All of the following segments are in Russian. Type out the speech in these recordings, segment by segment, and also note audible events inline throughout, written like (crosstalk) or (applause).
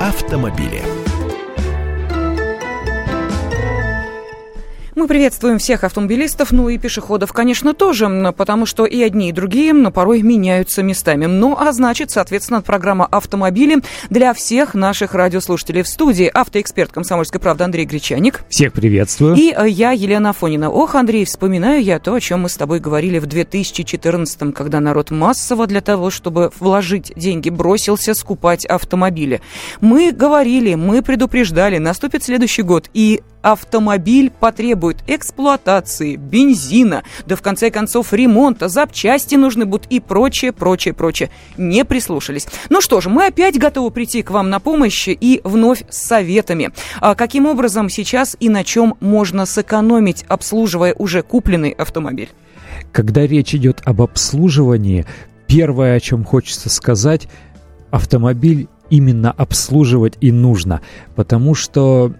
автомобили. Мы приветствуем всех автомобилистов, ну и пешеходов, конечно, тоже, потому что и одни, и другие но порой меняются местами. Ну, а значит, соответственно, программа «Автомобили» для всех наших радиослушателей. В студии автоэксперт «Комсомольской правды» Андрей Гречаник. Всех приветствую. И э, я, Елена Афонина. Ох, Андрей, вспоминаю я то, о чем мы с тобой говорили в 2014-м, когда народ массово для того, чтобы вложить деньги, бросился скупать автомобили. Мы говорили, мы предупреждали, наступит следующий год, и автомобиль потребует эксплуатации, бензина, да в конце концов ремонта, запчасти нужны будут и прочее, прочее, прочее. Не прислушались. Ну что же, мы опять готовы прийти к вам на помощь и вновь с советами. А каким образом сейчас и на чем можно сэкономить, обслуживая уже купленный автомобиль? Когда речь идет об обслуживании, первое, о чем хочется сказать, автомобиль именно обслуживать и нужно, потому что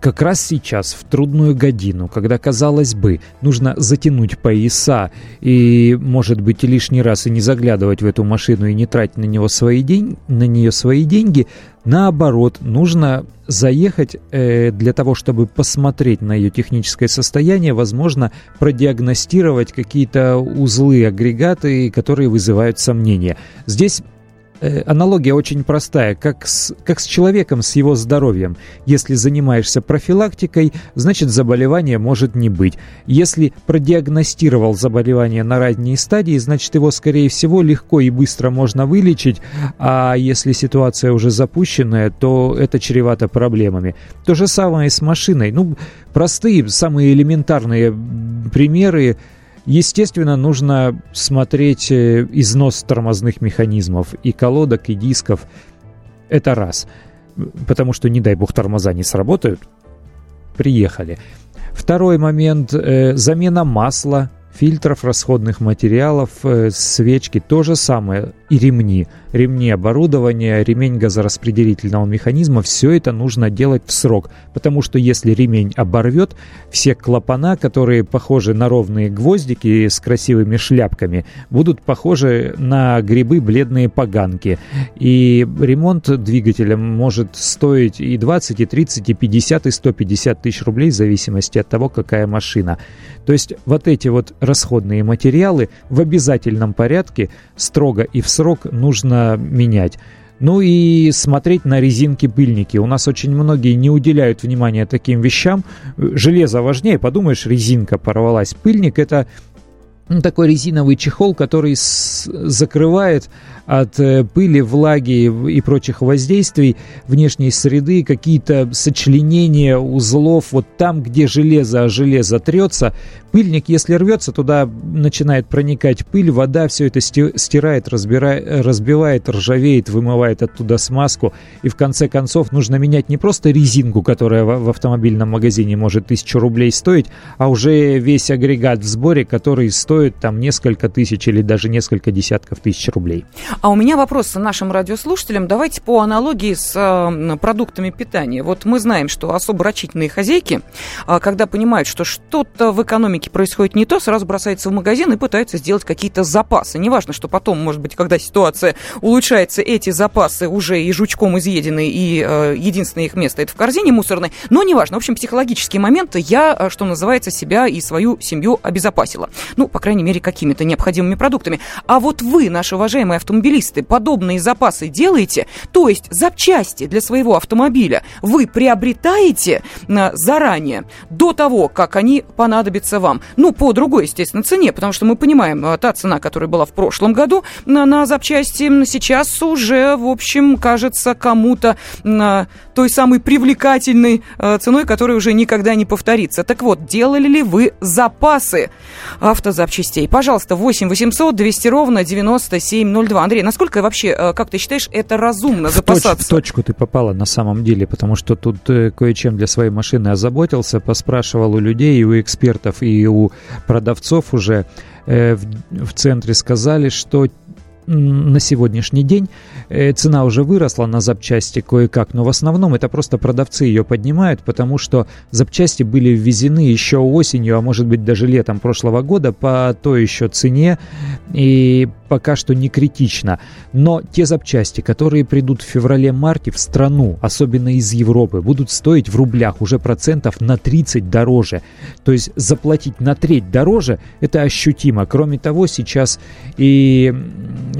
как раз сейчас, в трудную годину, когда, казалось бы, нужно затянуть пояса и, может быть, лишний раз и не заглядывать в эту машину и не тратить на, него свои день, на нее свои деньги, наоборот, нужно заехать э, для того, чтобы посмотреть на ее техническое состояние, возможно, продиагностировать какие-то узлы, агрегаты, которые вызывают сомнения. Здесь аналогия очень простая, как с, как с человеком, с его здоровьем. Если занимаешься профилактикой, значит заболевания может не быть. Если продиагностировал заболевание на ранней стадии, значит его, скорее всего, легко и быстро можно вылечить, а если ситуация уже запущенная, то это чревато проблемами. То же самое с машиной. Ну, простые, самые элементарные примеры Естественно, нужно смотреть э, износ тормозных механизмов и колодок, и дисков. Это раз. Потому что, не дай бог, тормоза не сработают. Приехали. Второй момент э, – замена масла, фильтров, расходных материалов, э, свечки. То же самое и ремни ремни оборудования, ремень газораспределительного механизма, все это нужно делать в срок, потому что если ремень оборвет, все клапана, которые похожи на ровные гвоздики с красивыми шляпками, будут похожи на грибы бледные поганки. И ремонт двигателя может стоить и 20, и 30, и 50, и 150 тысяч рублей в зависимости от того, какая машина. То есть вот эти вот расходные материалы в обязательном порядке строго и в срок нужно менять. Ну и смотреть на резинки-пыльники. У нас очень многие не уделяют внимания таким вещам. Железо важнее, подумаешь, резинка порвалась. Пыльник это ну, такой резиновый чехол, который закрывает от э, пыли, влаги и прочих воздействий внешней среды, какие-то сочленения узлов, вот там, где железо, а железо трется, пыльник, если рвется, туда начинает проникать пыль, вода все это стирает, разбирает, разбивает, ржавеет, вымывает оттуда смазку, и в конце концов нужно менять не просто резинку, которая в автомобильном магазине может тысячу рублей стоить, а уже весь агрегат в сборе, который стоит там несколько тысяч или даже несколько десятков тысяч рублей. А у меня вопрос нашим радиослушателям. Давайте по аналогии с э, продуктами питания. Вот мы знаем, что особо рачительные хозяйки, э, когда понимают, что что-то в экономике происходит не то, сразу бросаются в магазин и пытаются сделать какие-то запасы. Неважно, что потом, может быть, когда ситуация улучшается, эти запасы уже и жучком изъедены, и э, единственное их место это в корзине мусорной. Но неважно. В общем, психологические моменты я, э, что называется, себя и свою семью обезопасила. Ну, по крайней мере, какими-то необходимыми продуктами. А вот вы, наши уважаемые автомобилисты, автомобилисты подобные запасы делаете, то есть запчасти для своего автомобиля вы приобретаете а, заранее, до того, как они понадобятся вам. Ну, по другой, естественно, цене, потому что мы понимаем, а, та цена, которая была в прошлом году на, на запчасти, сейчас уже, в общем, кажется кому-то а, той самой привлекательной ценой, которая уже никогда не повторится. Так вот, делали ли вы запасы автозапчастей? Пожалуйста, 8 800 200 ровно 9702. Андрей, насколько вообще, э, как ты считаешь, это разумно запасаться? В, точ, в точку ты попала на самом деле, потому что тут э, кое-чем для своей машины озаботился, поспрашивал у людей, и у экспертов, и у продавцов уже э, в, в центре сказали, что на сегодняшний день э, цена уже выросла на запчасти кое-как, но в основном это просто продавцы ее поднимают, потому что запчасти были ввезены еще осенью, а может быть даже летом прошлого года по той еще цене, и пока что не критично. Но те запчасти, которые придут в феврале-марте в страну, особенно из Европы, будут стоить в рублях уже процентов на 30 дороже. То есть заплатить на треть дороже – это ощутимо. Кроме того, сейчас и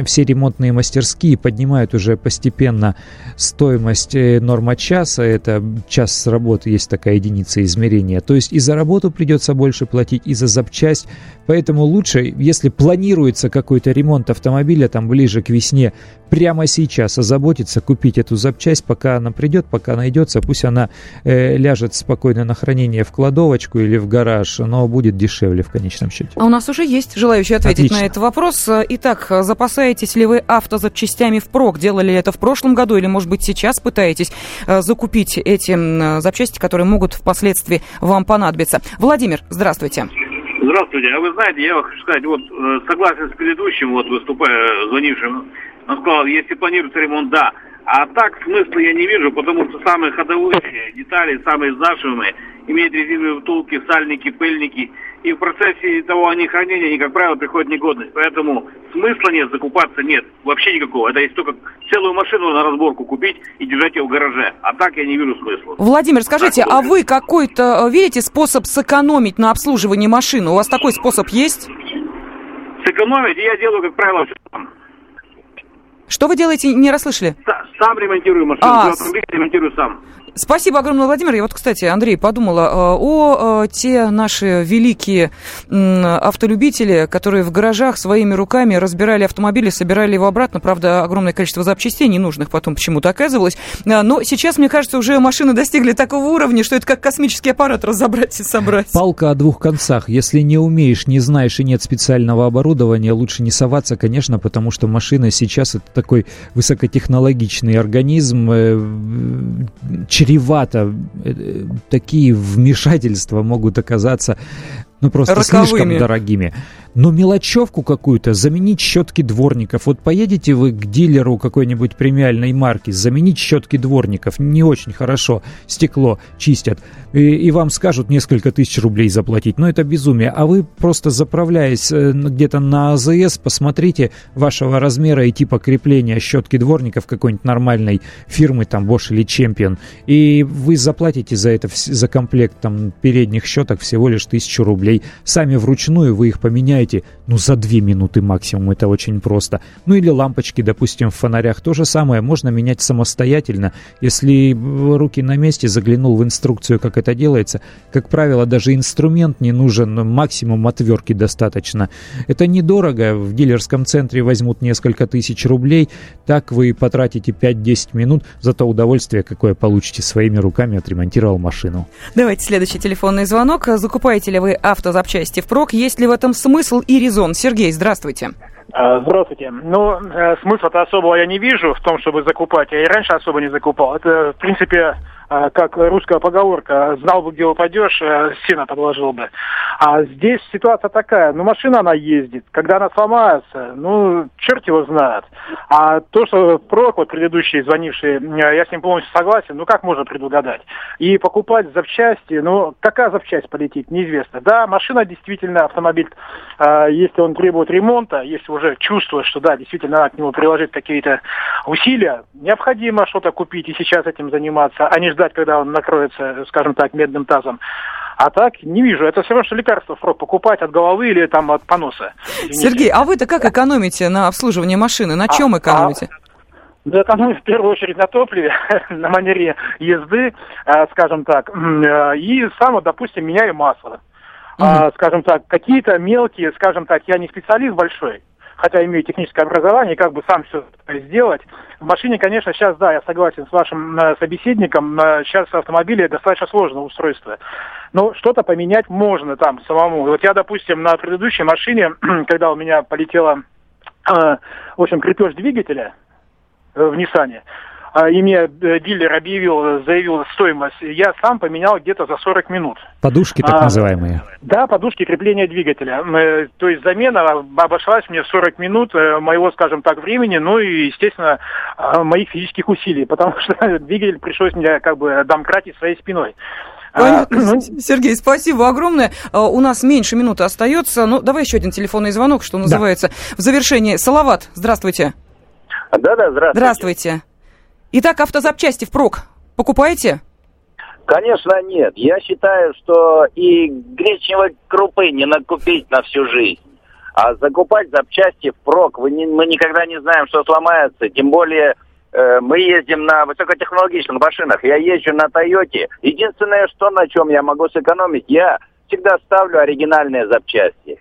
все ремонтные мастерские поднимают уже постепенно стоимость э, норма часа. Это час работы, есть такая единица измерения. То есть и за работу придется больше платить, и за запчасть. Поэтому лучше, если планируется какой-то ремонт автомобиля там ближе к весне, прямо сейчас озаботиться, купить эту запчасть, пока она придет, пока найдется, пусть она э, ляжет спокойно на хранение в кладовочку или в гараж, но будет дешевле в конечном счете. А у нас уже есть желающие ответить Отлично. на этот вопрос. Итак, запасаетесь ли вы автозапчастями впрок? Делали это в прошлом году или, может быть, сейчас пытаетесь э, закупить эти запчасти, которые могут впоследствии вам понадобиться? Владимир, здравствуйте. Здравствуйте. А вы знаете, я хочу сказать, вот э, согласен с предыдущим, вот выступая, звонившим, он сказал, если планируется ремонт, да. А так смысла я не вижу, потому что самые ходовые детали, самые изнашиваемые, имеют резиновые втулки, сальники, пыльники – и в процессе того они хранения, они, как правило, приходят в негодность. Поэтому смысла нет, закупаться нет, вообще никакого. Это есть только целую машину на разборку купить и держать ее в гараже. А так я не вижу смысла. Владимир, скажите, так, а вы какой-то э, видите способ сэкономить на обслуживании машины? У вас такой способ есть? Сэкономить я делаю, как правило, все сам. Что вы делаете, не расслышали? Сам ремонтирую машину, а, ремонтирую сам. Спасибо огромное, Владимир. Я вот, кстати, Андрей, подумала э, о, о те наши великие автолюбители, которые в гаражах своими руками разбирали автомобили, собирали его обратно. Правда, огромное количество запчастей ненужных потом почему-то оказывалось. Э, но сейчас, мне кажется, уже машины достигли такого уровня, что это как космический аппарат разобрать и собрать. Палка о двух концах. Если не умеешь, не знаешь и нет специального оборудования, лучше не соваться, конечно, потому что машина сейчас это такой высокотехнологичный организм, э, чревато. Э, такие вмешательства могут оказаться ну просто Роковыми. слишком дорогими. Но мелочевку какую-то, заменить щетки дворников. Вот поедете вы к дилеру какой-нибудь премиальной марки, заменить щетки дворников, не очень хорошо, стекло чистят, и, и вам скажут несколько тысяч рублей заплатить. Но это безумие. А вы просто заправляясь э, где-то на АЗС, посмотрите вашего размера и типа крепления щетки дворников какой-нибудь нормальной фирмы, там Bosch или Champion, и вы заплатите за это, за комплект там передних щеток всего лишь тысячу рублей. Сами вручную вы их поменяете меняете, ну, за две минуты максимум, это очень просто. Ну, или лампочки, допустим, в фонарях, то же самое, можно менять самостоятельно. Если руки на месте, заглянул в инструкцию, как это делается, как правило, даже инструмент не нужен, максимум отвертки достаточно. Это недорого, в дилерском центре возьмут несколько тысяч рублей, так вы потратите 5-10 минут, зато удовольствие какое получите своими руками, отремонтировал машину. Давайте следующий телефонный звонок. Закупаете ли вы автозапчасти впрок? Есть ли в этом смысл? и резон? Сергей, здравствуйте. А, здравствуйте. Ну, э, смысла-то особого я не вижу в том, чтобы закупать. Я и раньше особо не закупал. Это, в принципе, как русская поговорка, знал бы, где упадешь, э, сено подложил бы. А здесь ситуация такая, ну, машина она ездит, когда она сломается, ну, черт его знает. А то, что прок, вот предыдущий звонивший, э, я с ним полностью согласен, ну, как можно предугадать? И покупать запчасти, ну, какая запчасть полетит, неизвестно. Да, машина действительно, автомобиль, э, если он требует ремонта, если уже чувствует, что, да, действительно надо к нему приложить какие-то усилия, необходимо что-то купить и сейчас этим заниматься, а не ждать ждать, когда он накроется, скажем так, медным тазом. А так не вижу. Это все равно, что лекарство впрок покупать от головы или там от поноса. Извините. Сергей, а вы-то как экономите на обслуживании машины? На чем а, экономите? А... Да, экономим в первую очередь на топливе, (laughs) на манере езды, э, скажем так. Э, и сам, допустим, меняю масло. Mm-hmm. Скажем так, какие-то мелкие, скажем так, я не специалист большой, хотя имею техническое образование, как бы сам все сделать. В машине, конечно, сейчас, да, я согласен с вашим э, собеседником, э, сейчас автомобили достаточно сложное устройство. Но что-то поменять можно там самому. Вот я, допустим, на предыдущей машине, (clears throat) когда у меня полетела, э, в общем, крепеж двигателя в Ниссане, и мне дилер объявил, заявил стоимость, я сам поменял где-то за 40 минут. Подушки так а, называемые? Да, подушки крепления двигателя. То есть замена обошлась мне в 40 минут моего, скажем так, времени, ну и, естественно, моих физических усилий, потому что (laughs) двигатель пришлось мне как бы домкратить своей спиной. Понятно. А, ну... Сергей, спасибо огромное. А, у нас меньше минуты остается. Ну, давай еще один телефонный звонок, что называется. Да. В завершении. Салават, здравствуйте. Да-да, здравствуйте. Здравствуйте. Итак, автозапчасти впрок покупаете? Конечно, нет. Я считаю, что и гречневой крупы не накупить на всю жизнь. А закупать запчасти впрок, вы не, мы никогда не знаем, что сломается. Тем более Э, мы ездим на высокотехнологичных машинах. Я езжу на Тойоте. Единственное, что на чем я могу сэкономить, я всегда ставлю оригинальные запчасти.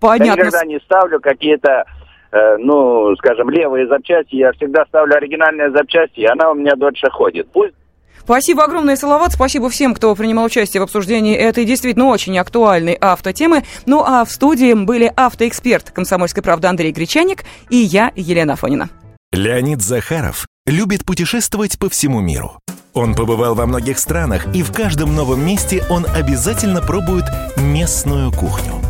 Понятно. Я никогда не ставлю какие-то, э, ну, скажем, левые запчасти. Я всегда ставлю оригинальные запчасти, и она у меня дольше ходит. Пусть Спасибо огромное, Салават. Спасибо всем, кто принимал участие в обсуждении этой действительно очень актуальной автотемы. Ну а в студии были автоэксперт комсомольской правды Андрей Гречаник и я, Елена Фонина. Леонид Захаров любит путешествовать по всему миру. Он побывал во многих странах, и в каждом новом месте он обязательно пробует местную кухню.